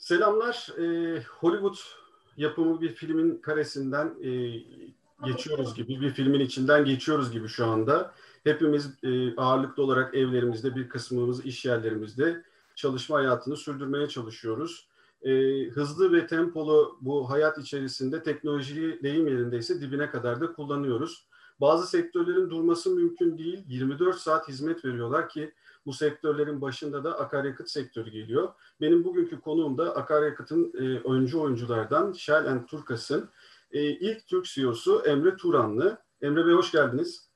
Selamlar. Ee, Hollywood yapımı bir filmin karesinden e, geçiyoruz gibi, bir filmin içinden geçiyoruz gibi şu anda. Hepimiz e, ağırlıklı olarak evlerimizde, bir kısmımız iş yerlerimizde çalışma hayatını sürdürmeye çalışıyoruz. E, hızlı ve tempolu bu hayat içerisinde teknolojiyi deyim yerindeyse dibine kadar da kullanıyoruz. Bazı sektörlerin durması mümkün değil. 24 saat hizmet veriyorlar ki bu sektörlerin başında da akaryakıt sektörü geliyor. Benim bugünkü konuğum da akaryakıtın e, öncü oyunculardan Shell and Turkas'ın e, ilk Türk CEO'su Emre Turanlı. Emre Bey hoş geldiniz.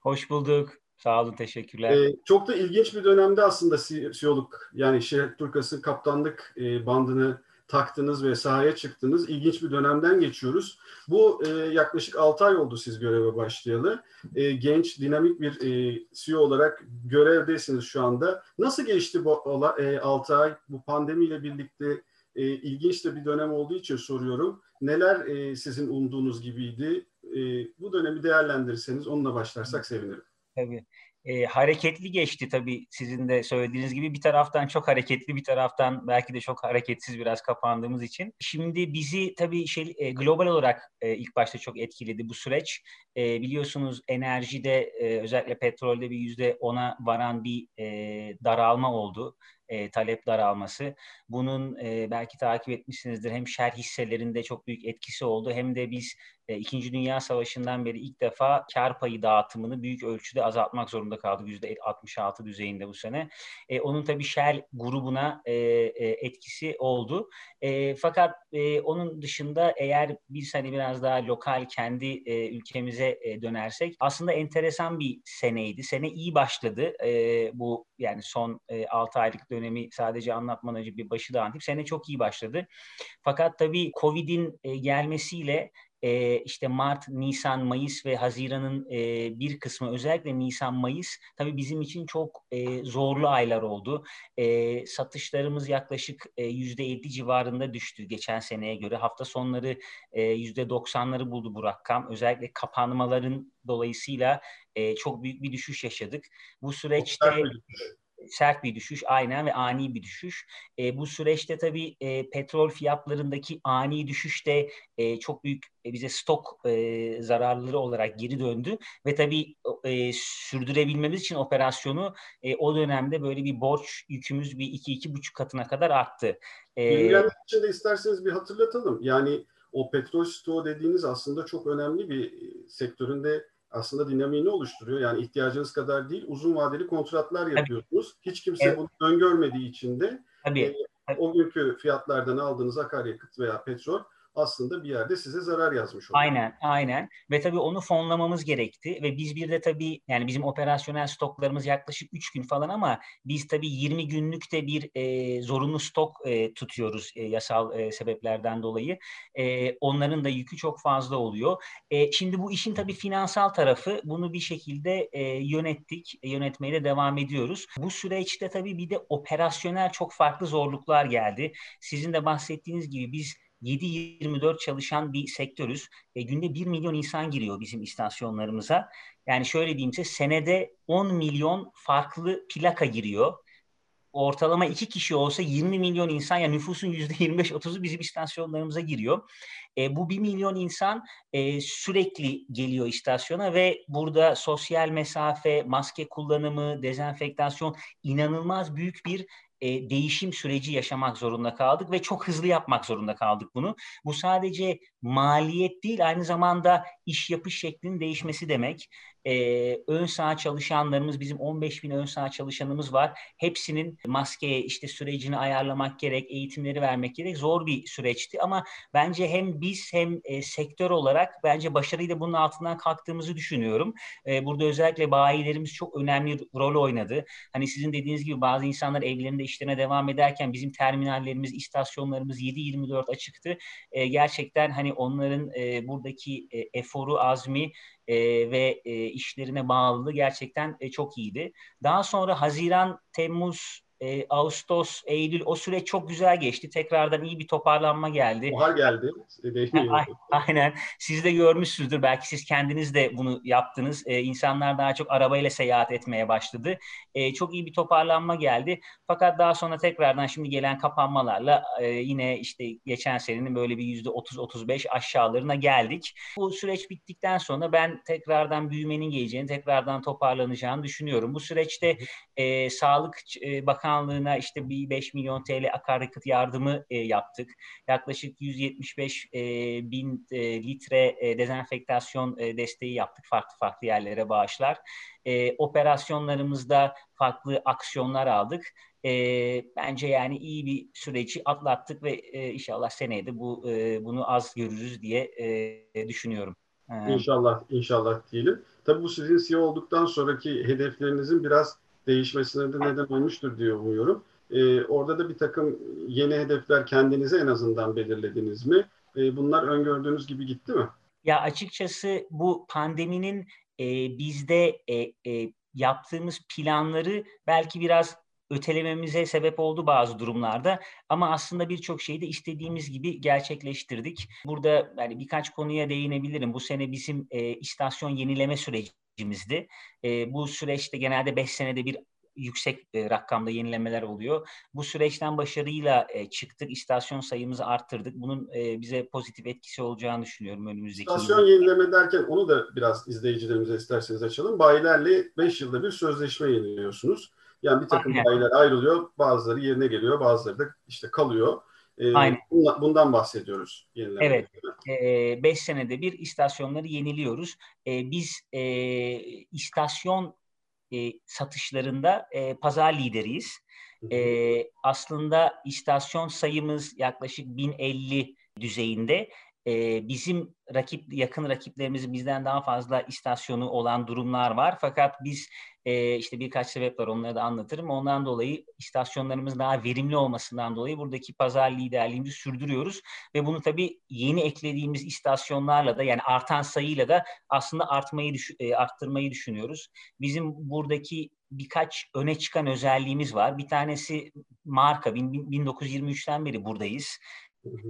Hoş bulduk. Sağ olun, teşekkürler. Ee, çok da ilginç bir dönemde aslında CEO'luk yani Shell Turkas'ın kaptanlık e, bandını taktınız ve sahaya çıktınız. İlginç bir dönemden geçiyoruz. Bu e, yaklaşık 6 ay oldu siz göreve başlayalı. E, genç, dinamik bir e, CEO olarak görevdesiniz şu anda. Nasıl geçti bu e, 6 ay? Bu pandemiyle birlikte e, ilginç de bir dönem olduğu için soruyorum. Neler e, sizin umduğunuz gibiydi? E, bu dönemi değerlendirirseniz onunla başlarsak sevinirim. Tabii e, hareketli geçti tabii sizin de söylediğiniz gibi. Bir taraftan çok hareketli, bir taraftan belki de çok hareketsiz biraz kapandığımız için. Şimdi bizi tabii şey e, global olarak e, ilk başta çok etkiledi bu süreç. E, biliyorsunuz enerjide e, özellikle petrolde bir yüzde ona varan bir e, daralma oldu e, talep daralması. Bunun e, belki takip etmişsinizdir hem şer hisselerinde çok büyük etkisi oldu hem de biz İkinci Dünya Savaşı'ndan beri ilk defa kar payı dağıtımını büyük ölçüde azaltmak zorunda kaldık. %66 düzeyinde bu sene. E, onun tabii Shell grubuna e, e, etkisi oldu. E, fakat e, onun dışında eğer biz hani biraz daha lokal kendi e, ülkemize e, dönersek aslında enteresan bir seneydi. Sene iyi başladı. E, bu yani son e, 6 aylık dönemi sadece anlatmadan önce bir başı dağıtayım. Sene çok iyi başladı. Fakat tabii Covid'in e, gelmesiyle e, işte Mart, Nisan, Mayıs ve Haziran'ın e, bir kısmı özellikle Nisan, Mayıs tabii bizim için çok e, zorlu aylar oldu. E, satışlarımız yaklaşık yüzde 50 civarında düştü geçen seneye göre. Hafta sonları yüzde 90'ları buldu bu rakam. Özellikle kapanmaların dolayısıyla e, çok büyük bir düşüş yaşadık. Bu süreçte sert bir düşüş aynen ve ani bir düşüş. E, bu süreçte tabii e, petrol fiyatlarındaki ani düşüş de e, çok büyük e, bize stok e, zararları olarak geri döndü ve tabii e, sürdürebilmemiz için operasyonu e, o dönemde böyle bir borç yükümüz bir iki iki buçuk katına kadar arttı. E, Bilmeyenler için de isterseniz bir hatırlatalım. Yani o petrol stoğu dediğiniz aslında çok önemli bir e, sektöründe aslında dinamiğini oluşturuyor. Yani ihtiyacınız kadar değil, uzun vadeli kontratlar yapıyorsunuz. Tabii. Hiç kimse evet. bunu öngörmediği için de Tabii. E, o günkü fiyatlardan aldığınız akaryakıt veya petrol aslında bir yerde size zarar yazmış oluyor. Aynen, aynen. Ve tabii onu fonlamamız gerekti ve biz bir de tabii yani bizim operasyonel stoklarımız yaklaşık 3 gün falan ama biz tabii 20 günlük de bir e, zorunlu stok e, tutuyoruz e, yasal e, sebeplerden dolayı. E, onların da yükü çok fazla oluyor. E, şimdi bu işin tabii finansal tarafı bunu bir şekilde e, yönettik, e, yönetmeye de devam ediyoruz. Bu süreçte tabii bir de operasyonel çok farklı zorluklar geldi. Sizin de bahsettiğiniz gibi biz 7-24 çalışan bir sektörüz. E, günde 1 milyon insan giriyor bizim istasyonlarımıza. Yani şöyle diyeyim size senede 10 milyon farklı plaka giriyor. Ortalama iki kişi olsa 20 milyon insan ya yani nüfusun %25-30'u bizim istasyonlarımıza giriyor. E, bu 1 milyon insan e, sürekli geliyor istasyona ve burada sosyal mesafe, maske kullanımı, dezenfektasyon inanılmaz büyük bir e, değişim süreci yaşamak zorunda kaldık ve çok hızlı yapmak zorunda kaldık bunu. Bu sadece maliyet değil aynı zamanda iş yapış şeklinin değişmesi demek e, ön saha çalışanlarımız bizim 15 bin ön saha çalışanımız var. Hepsinin maskeye işte sürecini ayarlamak gerek, eğitimleri vermek gerek. Zor bir süreçti ama bence hem biz hem e, sektör olarak bence başarıyla bunun altından kalktığımızı düşünüyorum. E, burada özellikle bayilerimiz çok önemli rol oynadı. Hani sizin dediğiniz gibi bazı insanlar evlerinde işlerine devam ederken bizim terminallerimiz, istasyonlarımız 7-24 açıktı. E, gerçekten hani onların e, buradaki e, eforu, azmi e, ve e, işlerine bağlılığı gerçekten e, çok iyiydi. Daha sonra Haziran, Temmuz e, Ağustos, Eylül o süreç çok güzel geçti. Tekrardan iyi bir toparlanma geldi. Bahar geldi. Aynen. Siz de görmüşsünüzdür. Belki siz kendiniz de bunu yaptınız. E, insanlar daha çok arabayla seyahat etmeye başladı. E, çok iyi bir toparlanma geldi. Fakat daha sonra tekrardan şimdi gelen kapanmalarla e, yine işte geçen senenin böyle bir yüzde 30-35 aşağılarına geldik. Bu süreç bittikten sonra ben tekrardan büyümenin geleceğini, tekrardan toparlanacağını düşünüyorum. Bu süreçte e, Sağlık e, Bakanlığı'na işte bir 5 milyon TL akaryakıt yardımı e, yaptık. Yaklaşık 175 e, bin e, litre e, dezenfektasyon e, desteği yaptık farklı farklı yerlere bağışlar. E, operasyonlarımızda farklı aksiyonlar aldık. E, bence yani iyi bir süreci atlattık ve e, inşallah seneye de bu e, bunu az görürüz diye e, düşünüyorum. İnşallah, inşallah diyelim. Tabii bu sizin CEO olduktan sonraki hedeflerinizin biraz değişmesine de neden olmuştur diye umuyorum. Ee, orada da bir takım yeni hedefler kendinize en azından belirlediniz mi? Ee, bunlar öngördüğünüz gibi gitti mi? Ya açıkçası bu pandeminin e, bizde e, e, yaptığımız planları belki biraz ötelememize sebep oldu bazı durumlarda ama aslında birçok şeyi de istediğimiz gibi gerçekleştirdik. Burada yani birkaç konuya değinebilirim. Bu sene bizim e, istasyon yenileme sürecimizdi. E, bu süreçte genelde 5 senede bir yüksek e, rakamda yenilemeler oluyor. Bu süreçten başarıyla e, çıktık. İstasyon sayımızı arttırdık. Bunun e, bize pozitif etkisi olacağını düşünüyorum önümüzdeki İstasyon yıl. yenileme derken onu da biraz izleyicilerimize isterseniz açalım. Bayilerle 5 yılda bir sözleşme yeniliyorsunuz. Yani bir takım Aynen. bayiler ayrılıyor, bazıları yerine geliyor, bazıları da işte kalıyor. Ee, Aynen. Bundan bahsediyoruz. Evet. 5 ee, senede bir istasyonları yeniliyoruz. Ee, biz e, istasyon e, satışlarında e, pazar lideriyiz. E, aslında istasyon sayımız yaklaşık 1050 düzeyinde. E, bizim rakip yakın rakiplerimizin bizden daha fazla istasyonu olan durumlar var. Fakat biz e, işte birkaç sebep var onları da anlatırım. Ondan dolayı istasyonlarımız daha verimli olmasından dolayı buradaki pazar liderliğimizi sürdürüyoruz. Ve bunu tabii yeni eklediğimiz istasyonlarla da yani artan sayıyla da aslında artmayı e, arttırmayı düşünüyoruz. Bizim buradaki birkaç öne çıkan özelliğimiz var. Bir tanesi marka. 1923'ten beri buradayız.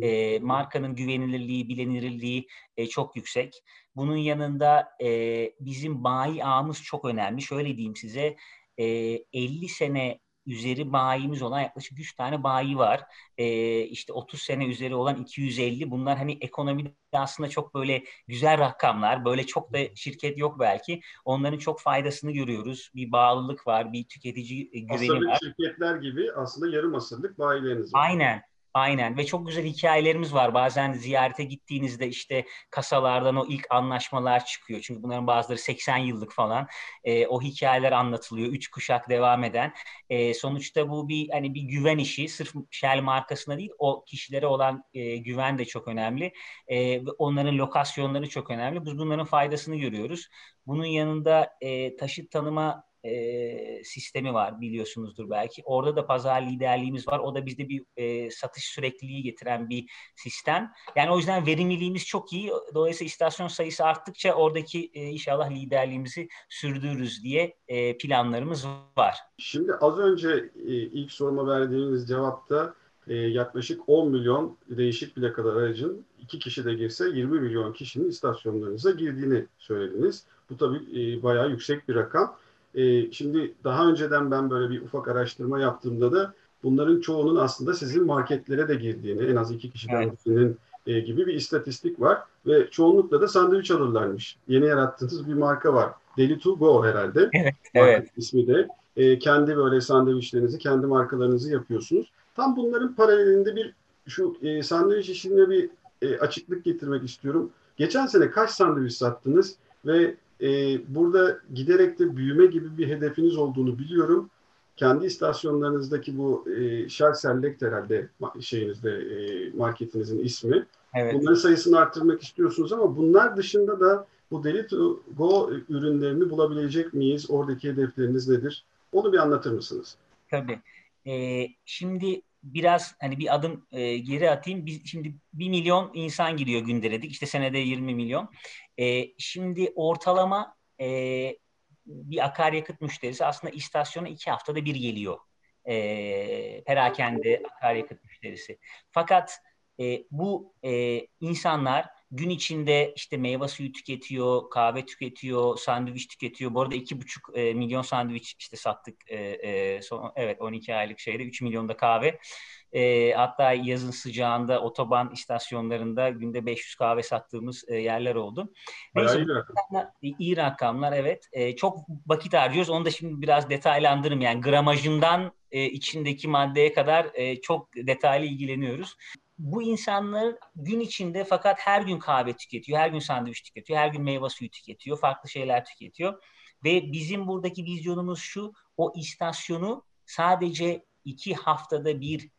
E, markanın güvenilirliği, bilinirliği e, çok yüksek. Bunun yanında e, bizim bayi ağımız çok önemli. Şöyle diyeyim size, e, 50 sene üzeri bayimiz olan yaklaşık 3 tane bayi var. Ee, işte 30 sene üzeri olan 250. Bunlar hani ekonomide aslında çok böyle güzel rakamlar. Böyle çok da şirket yok belki. Onların çok faydasını görüyoruz. Bir bağlılık var, bir tüketici güveni aslında var. şirketler gibi aslında yarım asırlık bayileriniz var. Aynen. Aynen ve çok güzel hikayelerimiz var. Bazen ziyarete gittiğinizde işte kasalardan o ilk anlaşmalar çıkıyor. Çünkü bunların bazıları 80 yıllık falan. E, o hikayeler anlatılıyor. Üç kuşak devam eden. E, sonuçta bu bir hani bir güven işi. Sırf Shell markasına değil o kişilere olan e, güven de çok önemli. E, onların lokasyonları çok önemli. Biz bunların faydasını görüyoruz. Bunun yanında e, taşıt tanıma e, sistemi var biliyorsunuzdur belki. Orada da pazar liderliğimiz var. O da bizde bir e, satış sürekliliği getiren bir sistem. Yani o yüzden verimliliğimiz çok iyi. Dolayısıyla istasyon sayısı arttıkça oradaki e, inşallah liderliğimizi sürdürürüz diye e, planlarımız var. Şimdi az önce e, ilk soruma verdiğiniz cevapta e, yaklaşık 10 milyon değişik plakalı aracın iki kişi de girse 20 milyon kişinin istasyonlarınıza girdiğini söylediniz. Bu tabii e, bayağı yüksek bir rakam. E, şimdi daha önceden ben böyle bir ufak araştırma yaptığımda da bunların çoğunun aslında sizin marketlere de girdiğini, en az iki kişiden evet. birinin e, gibi bir istatistik var. Ve çoğunlukla da sandviç alırlarmış. Yeni yarattığınız bir marka var. Deli to Go herhalde. Evet. evet. ismi de. E, kendi böyle sandviçlerinizi, kendi markalarınızı yapıyorsunuz. Tam bunların paralelinde bir şu e, sandviç işine bir e, açıklık getirmek istiyorum. Geçen sene kaç sandviç sattınız ve e, burada giderek de büyüme gibi bir hedefiniz olduğunu biliyorum. Kendi istasyonlarınızdaki bu e, Select herhalde şeyinizde e, marketinizin ismi. Evet. Bunların sayısını arttırmak istiyorsunuz ama bunlar dışında da bu Deli to Go ürünlerini bulabilecek miyiz? Oradaki hedefleriniz nedir? Onu bir anlatır mısınız? Tabii. Ee, şimdi biraz hani bir adım e, geri atayım. Biz şimdi bir milyon insan giriyor günde dedik. İşte senede 20 milyon. E, şimdi ortalama e, bir akaryakıt müşterisi aslında istasyona iki haftada bir geliyor. e, perakende akaryakıt müşterisi. Fakat e, bu e, insanlar gün içinde işte meyve suyu tüketiyor, kahve tüketiyor, sandviç tüketiyor. Bu arada iki buçuk e, milyon sandviç işte sattık. E, e, son, evet 12 aylık şeyde 3 milyonda kahve. E, hatta yazın sıcağında otoban istasyonlarında günde 500 kahve sattığımız e, yerler oldu. Neyse, iyi rakamlar. İyi rakamlar evet. E, çok vakit harcıyoruz. Onu da şimdi biraz detaylandırırım. Yani gramajından e, içindeki maddeye kadar e, çok detaylı ilgileniyoruz bu insanlar gün içinde fakat her gün kahve tüketiyor, her gün sandviç tüketiyor, her gün meyve suyu tüketiyor, farklı şeyler tüketiyor. Ve bizim buradaki vizyonumuz şu, o istasyonu sadece iki haftada bir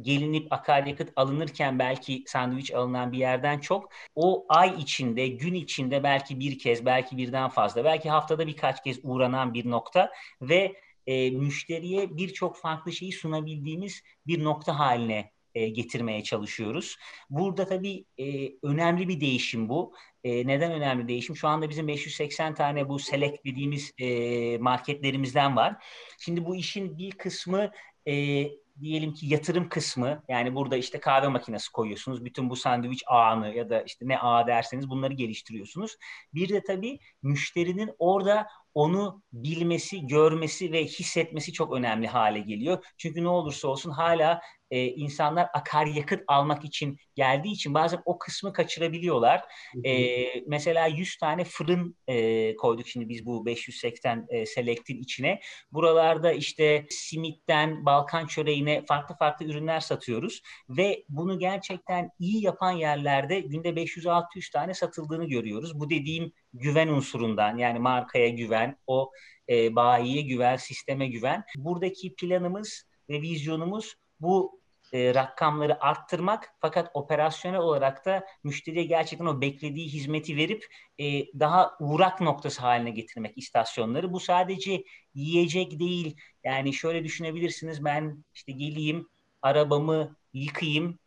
gelinip akaryakıt alınırken belki sandviç alınan bir yerden çok o ay içinde, gün içinde belki bir kez, belki birden fazla, belki haftada birkaç kez uğranan bir nokta ve e, müşteriye birçok farklı şeyi sunabildiğimiz bir nokta haline e, getirmeye çalışıyoruz. Burada tabii e, önemli bir değişim bu. E, neden önemli değişim? Şu anda bizim 580 tane bu select dediğimiz e, marketlerimizden var. Şimdi bu işin bir kısmı e, diyelim ki yatırım kısmı yani burada işte kahve makinesi koyuyorsunuz. Bütün bu sandviç ağını ya da işte ne ağ derseniz bunları geliştiriyorsunuz. Bir de tabii müşterinin orada onu bilmesi, görmesi ve hissetmesi çok önemli hale geliyor. Çünkü ne olursa olsun hala e, insanlar akaryakıt almak için geldiği için bazen o kısmı kaçırabiliyorlar. E, mesela 100 tane fırın e, koyduk şimdi biz bu 580 e, Select'in içine. Buralarda işte simitten Balkan çöreğine farklı farklı ürünler satıyoruz ve bunu gerçekten iyi yapan yerlerde günde 500-600 tane satıldığını görüyoruz. Bu dediğim güven unsurundan yani markaya güven, o e, bayiye güven, sisteme güven. Buradaki planımız ve vizyonumuz bu e, rakamları arttırmak fakat operasyonel olarak da müşteriye gerçekten o beklediği hizmeti verip e, daha uğrak noktası haline getirmek istasyonları. Bu sadece yiyecek değil. Yani şöyle düşünebilirsiniz ben işte geleyim arabamı yıkayayım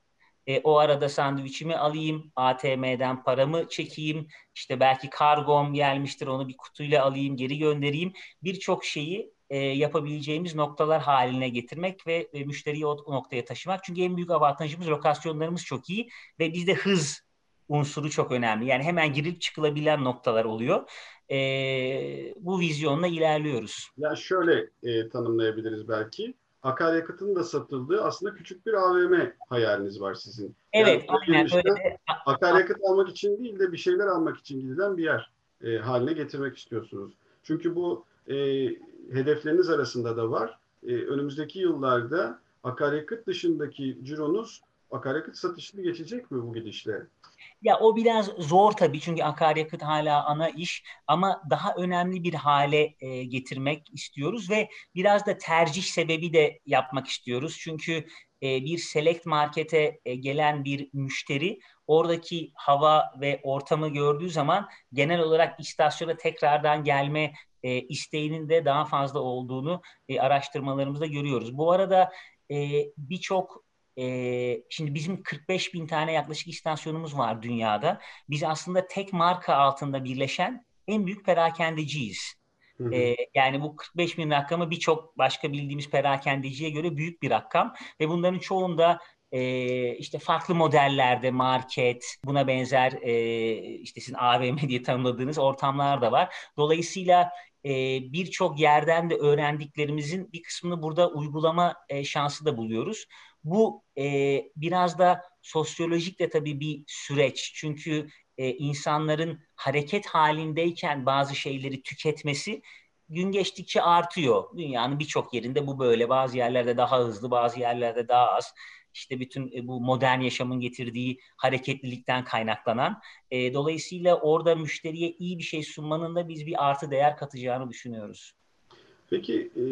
e, o arada sandviçimi alayım, ATM'den paramı çekeyim, işte belki kargom gelmiştir onu bir kutuyla alayım, geri göndereyim. Birçok şeyi e, yapabileceğimiz noktalar haline getirmek ve e, müşteriyi o, o noktaya taşımak. Çünkü en büyük avantajımız lokasyonlarımız çok iyi ve bizde hız unsuru çok önemli. Yani hemen girip çıkılabilen noktalar oluyor. E, bu vizyonla ilerliyoruz. Ya şöyle e, tanımlayabiliriz belki akaryakıtın da satıldığı aslında küçük bir AVM hayaliniz var sizin. Evet, yani aynen öyle. Akaryakıt almak için değil de bir şeyler almak için gidilen bir yer e, haline getirmek istiyorsunuz. Çünkü bu e, hedefleriniz arasında da var. E, önümüzdeki yıllarda akaryakıt dışındaki cironuz akaryakıt satışını geçecek mi bu gidişle? Ya o biraz zor tabii çünkü akaryakıt hala ana iş ama daha önemli bir hale e, getirmek istiyoruz ve biraz da tercih sebebi de yapmak istiyoruz. Çünkü e, bir select markete e, gelen bir müşteri oradaki hava ve ortamı gördüğü zaman genel olarak istasyona tekrardan gelme e, isteğinin de daha fazla olduğunu e, araştırmalarımızda görüyoruz. Bu arada e, birçok e, şimdi bizim 45 bin tane yaklaşık istasyonumuz var dünyada. Biz aslında tek marka altında birleşen en büyük perakendeciyiz. Hı hı. E, yani bu 45 bin rakamı birçok başka bildiğimiz perakendeciye göre büyük bir rakam ve bunların çoğunda e, işte farklı modellerde market, buna benzer e, işte sizin AVM diye tanımladığınız ortamlar da var. Dolayısıyla e, birçok yerden de öğrendiklerimizin bir kısmını burada uygulama e, şansı da buluyoruz. Bu e, biraz da sosyolojik de tabii bir süreç. Çünkü e, insanların hareket halindeyken bazı şeyleri tüketmesi gün geçtikçe artıyor. Dünyanın birçok yerinde bu böyle. Bazı yerlerde daha hızlı, bazı yerlerde daha az. İşte bütün e, bu modern yaşamın getirdiği hareketlilikten kaynaklanan. E, dolayısıyla orada müşteriye iyi bir şey sunmanın da biz bir artı değer katacağını düşünüyoruz. Peki e,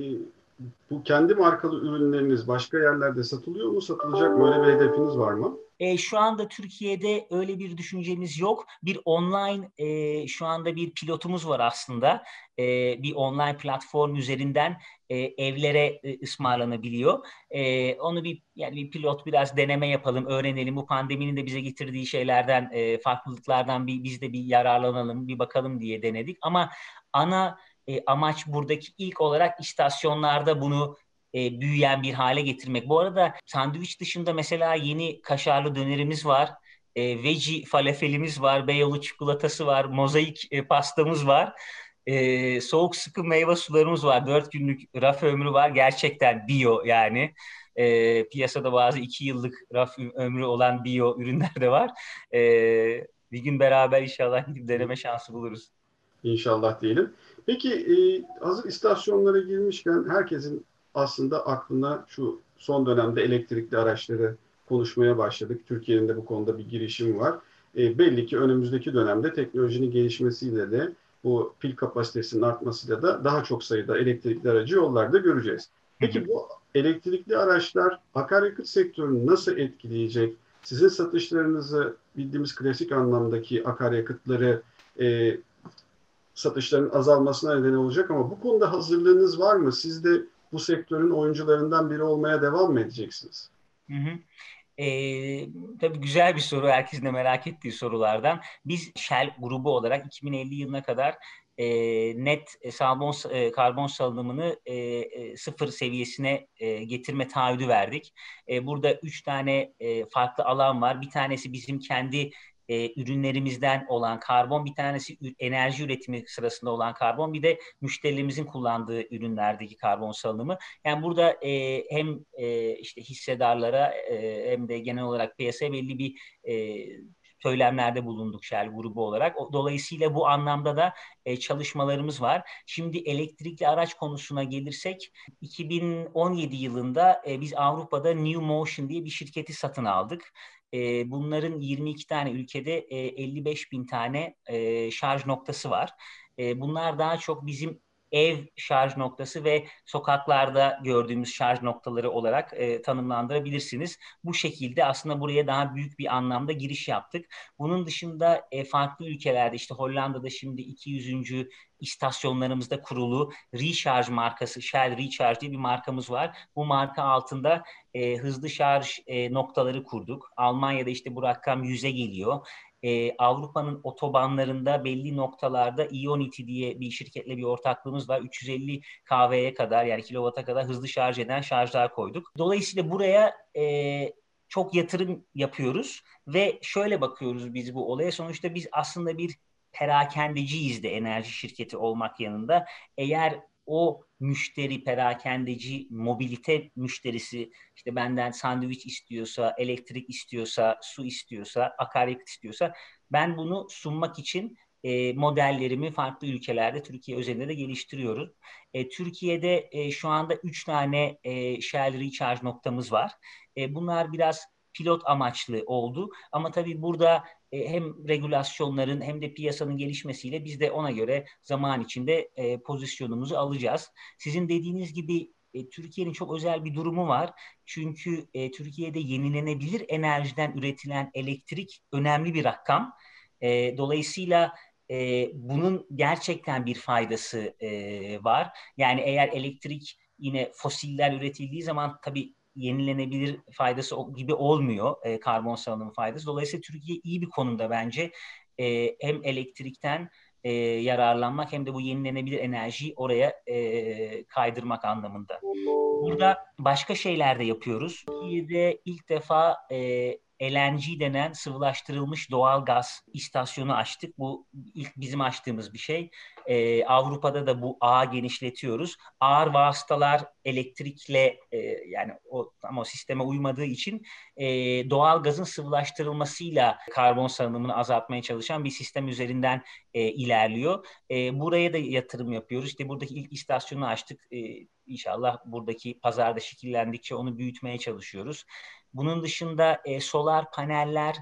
bu kendi markalı ürünleriniz başka yerlerde satılıyor mu? Satılacak mı? Öyle bir hedefiniz var mı? E, şu anda Türkiye'de öyle bir düşüncemiz yok. Bir online e, şu anda bir pilotumuz var aslında. E, bir online platform üzerinden e, evlere e, ısmarlanabiliyor. E, onu bir yani bir pilot biraz deneme yapalım, öğrenelim. Bu pandeminin de bize getirdiği şeylerden, e, farklılıklardan bir biz de bir yararlanalım, bir bakalım diye denedik. Ama ana e, amaç buradaki ilk olarak istasyonlarda bunu e, büyüyen bir hale getirmek. Bu arada sandviç dışında mesela yeni kaşarlı dönerimiz var. E, veggie falafelimiz var, Beyoğlu çikolatası var, mozaik e, pastamız var. E, soğuk sıkı meyve sularımız var. Dört günlük raf ömrü var. Gerçekten bio yani. E, piyasada bazı iki yıllık raf ömrü olan bio ürünler de var. E, bir gün beraber inşallah deneme şansı buluruz. İnşallah diyelim. Peki e, hazır istasyonlara girmişken herkesin aslında aklına şu son dönemde elektrikli araçları konuşmaya başladık. Türkiye'nin de bu konuda bir girişim var. E, belli ki önümüzdeki dönemde teknolojinin gelişmesiyle de bu pil kapasitesinin artmasıyla da daha çok sayıda elektrikli aracı yollarda göreceğiz. Peki bu elektrikli araçlar akaryakıt sektörünü nasıl etkileyecek? Sizin satışlarınızı bildiğimiz klasik anlamdaki akaryakıtları e, satışların azalmasına neden olacak ama bu konuda hazırlığınız var mı? Siz de bu sektörün oyuncularından biri olmaya devam mı edeceksiniz? Hı hı. Ee, tabii güzel bir soru. Herkesin de merak ettiği sorulardan. Biz Shell grubu olarak 2050 yılına kadar e, net e, karbon, e, karbon salınımını e, e, sıfır seviyesine e, getirme taahhüdü verdik. E, burada üç tane e, farklı alan var. Bir tanesi bizim kendi e, ürünlerimizden olan karbon, bir tanesi enerji üretimi sırasında olan karbon, bir de müşterilerimizin kullandığı ürünlerdeki karbon salınımı. Yani burada e, hem e, işte hissedarlara e, hem de genel olarak piyasaya belli bir e, söylemlerde bulunduk Shell grubu olarak. Dolayısıyla bu anlamda da e, çalışmalarımız var. Şimdi elektrikli araç konusuna gelirsek 2017 yılında e, biz Avrupa'da New Motion diye bir şirketi satın aldık. E, bunların 22 tane ülkede e, 55 bin tane e, şarj noktası var. E, bunlar daha çok bizim ev şarj noktası ve sokaklarda gördüğümüz şarj noktaları olarak e, tanımlandırabilirsiniz. Bu şekilde aslında buraya daha büyük bir anlamda giriş yaptık. Bunun dışında e, farklı ülkelerde işte Hollanda'da şimdi 200. istasyonlarımızda kurulu Recharge markası, Shell Recharge diye bir markamız var. Bu marka altında e, hızlı şarj e, noktaları kurduk. Almanya'da işte bu rakam 100'e geliyor e, Avrupa'nın otobanlarında belli noktalarda Ionity diye bir şirketle bir ortaklığımız var. 350 kW'ye kadar yani kilovata kadar hızlı şarj eden şarjlar koyduk. Dolayısıyla buraya e, çok yatırım yapıyoruz ve şöyle bakıyoruz biz bu olaya. Sonuçta biz aslında bir perakendeciyiz de enerji şirketi olmak yanında. Eğer o müşteri, perakendeci, mobilite müşterisi işte benden sandviç istiyorsa, elektrik istiyorsa, su istiyorsa, akaryakıt istiyorsa ben bunu sunmak için e, modellerimi farklı ülkelerde Türkiye özelinde de geliştiriyoruz. E, Türkiye'de e, şu anda üç tane e, Shell Recharge noktamız var. E, bunlar biraz pilot amaçlı oldu. Ama tabii burada hem regülasyonların hem de piyasanın gelişmesiyle biz de ona göre zaman içinde e, pozisyonumuzu alacağız. Sizin dediğiniz gibi e, Türkiye'nin çok özel bir durumu var. Çünkü e, Türkiye'de yenilenebilir enerjiden üretilen elektrik önemli bir rakam. E, dolayısıyla e, bunun gerçekten bir faydası e, var. Yani eğer elektrik yine fosiller üretildiği zaman tabii yenilenebilir faydası gibi olmuyor e, karbon salınımı faydası. Dolayısıyla Türkiye iyi bir konumda bence e, hem elektrikten e, yararlanmak hem de bu yenilenebilir enerjiyi oraya e, kaydırmak anlamında. Burada başka şeyler de yapıyoruz. Türkiye'de ilk defa e, LNG denen sıvılaştırılmış doğal gaz istasyonu açtık. Bu ilk bizim açtığımız bir şey. Ee, Avrupa'da da bu ağı genişletiyoruz. Ağır vasıtalar elektrikle e, yani o ama o sisteme uymadığı için e, doğal gazın sıvılaştırılmasıyla karbon salınımını azaltmaya çalışan bir sistem üzerinden e, ilerliyor. E, buraya da yatırım yapıyoruz. İşte buradaki ilk istasyonu açtık. E, İnşallah buradaki pazarda şekillendikçe onu büyütmeye çalışıyoruz. Bunun dışında e, solar paneller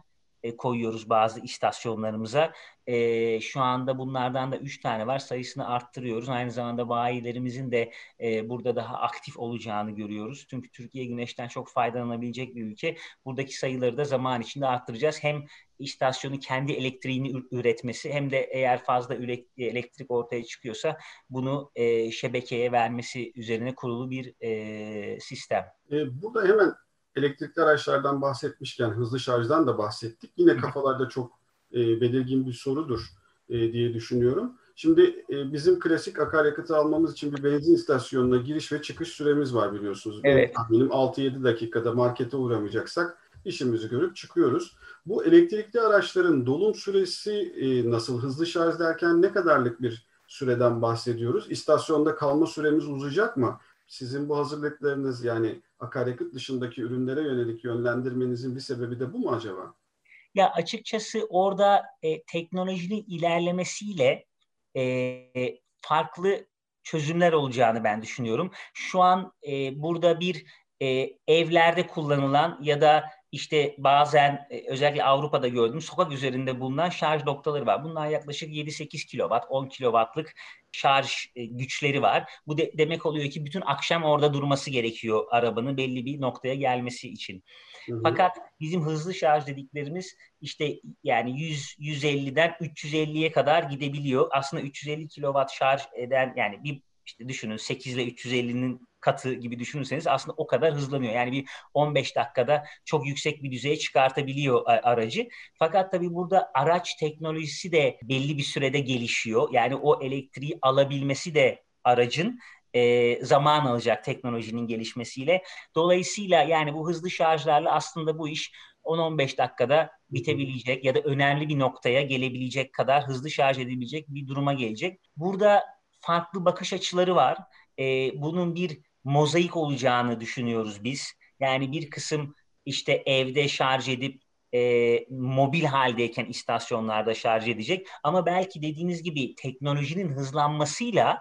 e, koyuyoruz bazı istasyonlarımıza. E, şu anda bunlardan da üç tane var. Sayısını arttırıyoruz. Aynı zamanda bayilerimizin de e, burada daha aktif olacağını görüyoruz. Çünkü Türkiye güneşten çok faydalanabilecek bir ülke. Buradaki sayıları da zaman içinde arttıracağız. Hem istasyonu kendi elektriğini üretmesi hem de eğer fazla elektrik ortaya çıkıyorsa bunu e, şebekeye vermesi üzerine kurulu bir e, sistem. E, burada hemen elektrikli araçlardan bahsetmişken hızlı şarjdan da bahsettik. Yine kafalarda çok e, belirgin bir sorudur e, diye düşünüyorum. Şimdi e, bizim klasik akaryakıtı almamız için bir benzin istasyonuna giriş ve çıkış süremiz var biliyorsunuz. Evet. Benim 6-7 dakikada markete uğramayacaksak işimizi görüp çıkıyoruz. Bu elektrikli araçların dolum süresi e, nasıl? Hızlı şarj derken ne kadarlık bir süreden bahsediyoruz? İstasyonda kalma süremiz uzayacak mı? Sizin bu hazırlıklarınız yani akaryakıt dışındaki ürünlere yönelik yönlendirmenizin bir sebebi de bu mu acaba? Ya açıkçası orada e, teknolojinin ilerlemesiyle e, farklı çözümler olacağını ben düşünüyorum. Şu an e, burada bir e, evlerde kullanılan ya da işte bazen e, özellikle Avrupa'da gördüm sokak üzerinde bulunan şarj noktaları var. Bunlar yaklaşık 7-8 kilowatt, 10 kilowattlık şarj e, güçleri var. Bu de, demek oluyor ki bütün akşam orada durması gerekiyor arabanın belli bir noktaya gelmesi için. Hı hı. Fakat bizim hızlı şarj dediklerimiz işte yani 100 150'den 350'ye kadar gidebiliyor. Aslında 350 kilowatt şarj eden yani bir işte düşünün 8 ile 350'nin katı gibi düşünürseniz aslında o kadar hızlanıyor. Yani bir 15 dakikada çok yüksek bir düzeye çıkartabiliyor aracı. Fakat tabii burada araç teknolojisi de belli bir sürede gelişiyor. Yani o elektriği alabilmesi de aracın e, zaman alacak teknolojinin gelişmesiyle. Dolayısıyla yani bu hızlı şarjlarla aslında bu iş 10-15 dakikada bitebilecek ya da önemli bir noktaya gelebilecek kadar hızlı şarj edebilecek bir duruma gelecek. Burada farklı bakış açıları var. E, bunun bir mozaik olacağını düşünüyoruz biz. Yani bir kısım işte evde şarj edip e, mobil haldeyken istasyonlarda şarj edecek. Ama belki dediğiniz gibi teknolojinin hızlanmasıyla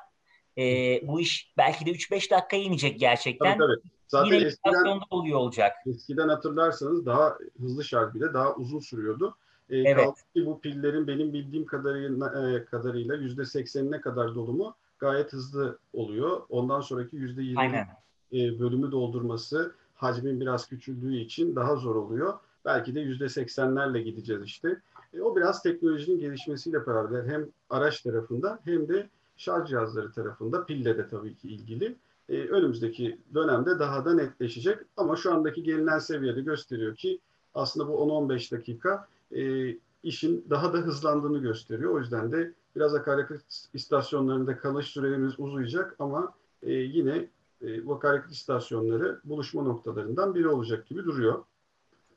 e, bu iş belki de 3-5 dakika inecek gerçekten. Tabii, tabii. Zaten Yine eskiden, oluyor olacak. Eskiden hatırlarsanız daha hızlı şarj bile daha uzun sürüyordu. E, evet. Kaldı ki bu pillerin benim bildiğim kadarıyla, e, kadarıyla %80'ine kadar dolumu gayet hızlı oluyor. Ondan sonraki yüzde yirmi e, bölümü doldurması hacmin biraz küçüldüğü için daha zor oluyor. Belki de yüzde seksenlerle gideceğiz işte. E, o biraz teknolojinin gelişmesiyle beraber hem araç tarafında hem de şarj cihazları tarafında pille de tabii ki ilgili. E, önümüzdeki dönemde daha da netleşecek. Ama şu andaki gelinen seviyede gösteriyor ki aslında bu 10-15 dakika e, işin daha da hızlandığını gösteriyor. O yüzden de Biraz akaryakıt istasyonlarında kalış süremiz uzayacak ama e, yine e, bu akaryakıt istasyonları buluşma noktalarından biri olacak gibi duruyor.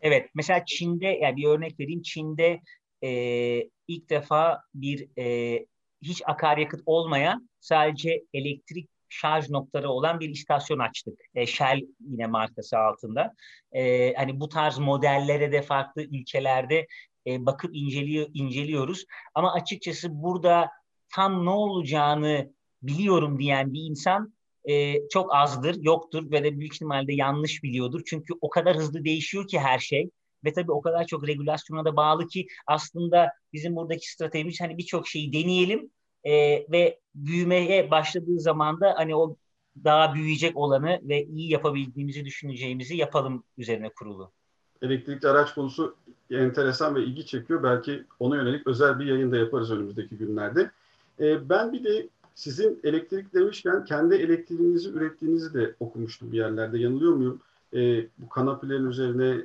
Evet, mesela Çin'de, yani bir örnek vereyim, Çin'de e, ilk defa bir e, hiç akaryakıt olmayan sadece elektrik şarj noktaları olan bir istasyon açtık. E, Shell yine markası altında. E, hani bu tarz modellere de farklı ülkelerde e, bakıp inceliyor, inceliyoruz. Ama açıkçası burada tam ne olacağını biliyorum diyen bir insan e, çok azdır, yoktur ve de büyük ihtimalle yanlış biliyordur. Çünkü o kadar hızlı değişiyor ki her şey ve tabii o kadar çok regülasyona da bağlı ki aslında bizim buradaki stratejimiz hani birçok şeyi deneyelim e, ve büyümeye başladığı zaman da hani o daha büyüyecek olanı ve iyi yapabildiğimizi düşüneceğimizi yapalım üzerine kurulu elektrikli araç konusu enteresan ve ilgi çekiyor. Belki ona yönelik özel bir yayın da yaparız önümüzdeki günlerde. E, ben bir de sizin elektrik demişken kendi elektriğinizi ürettiğinizi de okumuştum bir yerlerde. Yanılıyor muyum? E, bu kanapelerin üzerine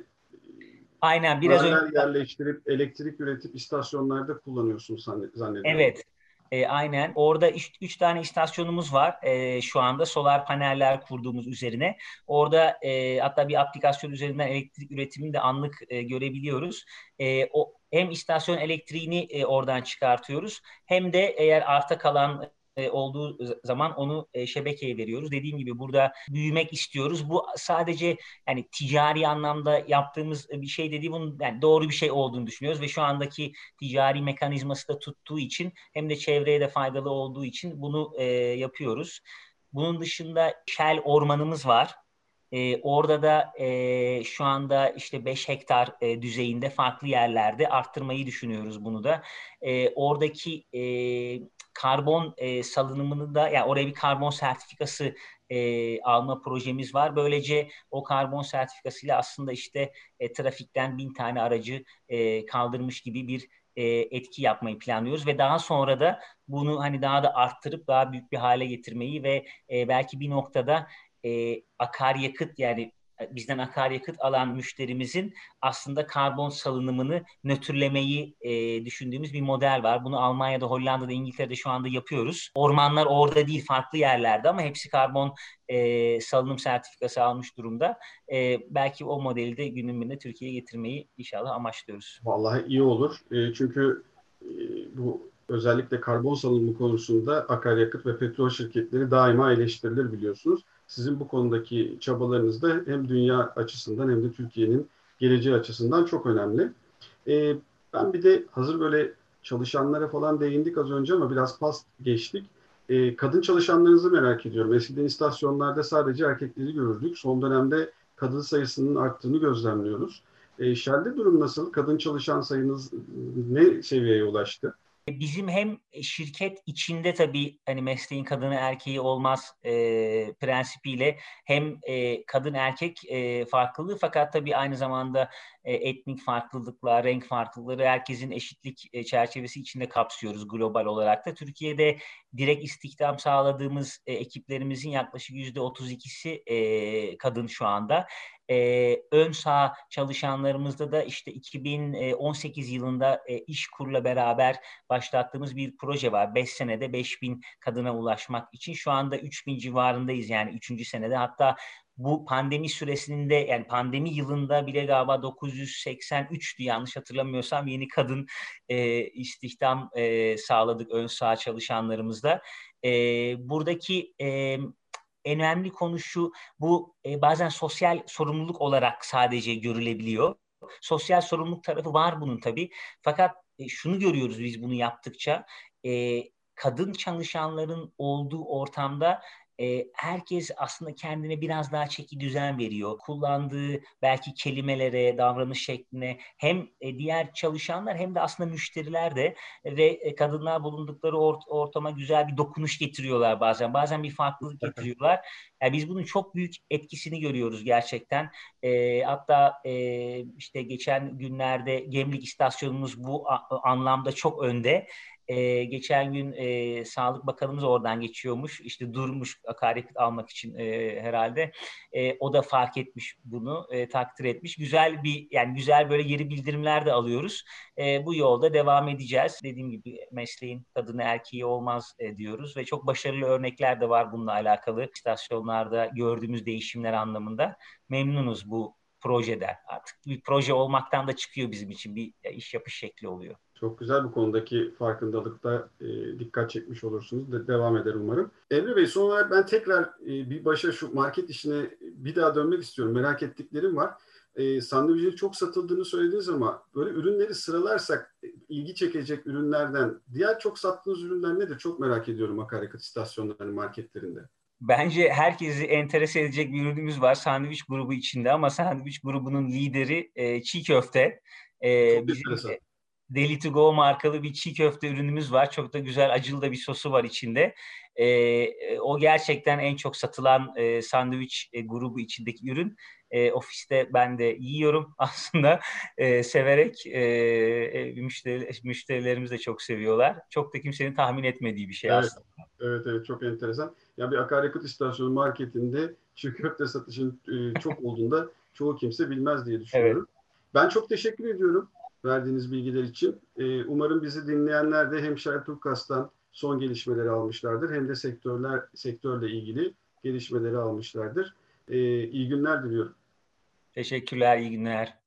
Aynen biraz önce yerleştirip elektrik üretip istasyonlarda kullanıyorsunuz zannediyorum. Evet. E, aynen. Orada üç, üç tane istasyonumuz var e, şu anda solar paneller kurduğumuz üzerine. Orada e, hatta bir aplikasyon üzerinden elektrik üretimini de anlık e, görebiliyoruz. E, o hem istasyon elektriğini e, oradan çıkartıyoruz hem de eğer arta kalan olduğu zaman onu e, şebekeye veriyoruz. Dediğim gibi burada büyümek istiyoruz. Bu sadece yani ticari anlamda yaptığımız bir şey dediği bunun yani doğru bir şey olduğunu düşünüyoruz ve şu andaki ticari mekanizması da tuttuğu için hem de çevreye de faydalı olduğu için bunu e, yapıyoruz. Bunun dışında Shell ormanımız var. E, orada da e, şu anda işte 5 hektar e, düzeyinde farklı yerlerde arttırmayı düşünüyoruz bunu da. E, oradaki e, karbon e, salınımını da yani oraya bir karbon sertifikası e, alma projemiz var. Böylece o karbon sertifikasıyla aslında işte e, trafikten bin tane aracı e, kaldırmış gibi bir e, etki yapmayı planlıyoruz ve daha sonra da bunu hani daha da arttırıp daha büyük bir hale getirmeyi ve e, belki bir noktada e, akaryakıt yani bizden akaryakıt alan müşterimizin aslında karbon salınımını nötrlemeyi e, düşündüğümüz bir model var. Bunu Almanya'da, Hollanda'da, İngiltere'de şu anda yapıyoruz. Ormanlar orada değil, farklı yerlerde ama hepsi karbon e, salınım sertifikası almış durumda. E, belki o modeli de günün birinde Türkiye'ye getirmeyi inşallah amaçlıyoruz. Vallahi iyi olur. E, çünkü e, bu özellikle karbon salınımı konusunda akaryakıt ve petrol şirketleri daima eleştirilir biliyorsunuz. Sizin bu konudaki çabalarınız da hem dünya açısından hem de Türkiye'nin geleceği açısından çok önemli. Ee, ben bir de hazır böyle çalışanlara falan değindik az önce ama biraz pas geçtik. Ee, kadın çalışanlarınızı merak ediyorum. Eskiden istasyonlarda sadece erkekleri görürdük. Son dönemde kadın sayısının arttığını gözlemliyoruz. Ee, Shell'de durum nasıl? Kadın çalışan sayınız ne seviyeye ulaştı? Bizim hem şirket içinde tabii hani mesleğin kadını erkeği olmaz e, prensipiyle hem e, kadın erkek e, farklılığı fakat tabii aynı zamanda e, etnik farklılıklar, renk farklılıkları herkesin eşitlik e, çerçevesi içinde kapsıyoruz global olarak da. Türkiye'de direkt istihdam sağladığımız e, ekiplerimizin yaklaşık yüzde 32'si e, kadın şu anda e, ön sağ çalışanlarımızda da işte 2018 yılında e, İşkur'la beraber başlattığımız bir proje var. 5 senede 5000 kadına ulaşmak için. Şu anda 3000 civarındayız yani 3. senede. Hatta bu pandemi süresinde yani pandemi yılında bile galiba 983'tü yanlış hatırlamıyorsam yeni kadın e, istihdam e, sağladık ön sağ çalışanlarımızda. E, buradaki e, en önemli konu şu, bu e, bazen sosyal sorumluluk olarak sadece görülebiliyor. Sosyal sorumluluk tarafı var bunun tabii. Fakat e, şunu görüyoruz biz bunu yaptıkça, e, kadın çalışanların olduğu ortamda e, herkes aslında kendine biraz daha çeki düzen veriyor. Kullandığı belki kelimelere, davranış şekline hem e, diğer çalışanlar hem de aslında müşteriler de ve e, kadınlar bulundukları ort- ortama güzel bir dokunuş getiriyorlar bazen. Bazen bir farklılık getiriyorlar. Yani biz bunun çok büyük etkisini görüyoruz gerçekten. E, hatta e, işte geçen günlerde Gemlik istasyonumuz bu anlamda çok önde. E, geçen gün e, Sağlık Bakanımız oradan geçiyormuş. İşte durmuş akaryakıt almak için e, herhalde. E, o da fark etmiş bunu, e, takdir etmiş. Güzel bir yani güzel böyle yeri bildirimler de alıyoruz. E, bu yolda devam edeceğiz. Dediğim gibi mesleğin kadını erkeği olmaz e, diyoruz ve çok başarılı örnekler de var bununla alakalı. İstasyonlarda gördüğümüz değişimler anlamında memnunuz bu projeden. Artık bir proje olmaktan da çıkıyor bizim için bir iş yapış şekli oluyor. Çok güzel bu konudaki farkındalıkta e, dikkat çekmiş olursunuz. De, devam eder umarım. Emre Bey son olarak ben tekrar e, bir başa şu market işine bir daha dönmek istiyorum. Merak ettiklerim var. E, sandviçlerin çok satıldığını söylediniz ama böyle ürünleri sıralarsak e, ilgi çekecek ürünlerden diğer çok sattığınız ürünler nedir? Çok merak ediyorum akaryakıt istasyonlarının marketlerinde. Bence herkesi enterese edecek bir ürünümüz var sandviç grubu içinde ama sandviç grubunun lideri e, çiğ köfte. E, Çok bizim, enteresan. Deli to Go markalı bir çiğ köfte ürünümüz var. Çok da güzel acılı da bir sosu var içinde. E, o gerçekten en çok satılan e, sandviç e, grubu içindeki ürün. E, ofiste ben de yiyorum aslında e, severek e, e, müşteri, müşterilerimiz de çok seviyorlar. Çok da kimsenin tahmin etmediği bir şey evet, aslında. Evet evet çok enteresan. Ya bir akaryakıt istasyonu marketinde çiğ köfte satışın e, çok olduğunda çoğu kimse bilmez diye düşünüyorum. Evet. Ben çok teşekkür ediyorum verdiğiniz bilgiler için. E, umarım bizi dinleyenler de hem Şertürkas'tan son gelişmeleri almışlardır hem de sektörler sektörle ilgili gelişmeleri almışlardır. E, iyi günler diliyorum. Teşekkürler, iyi günler.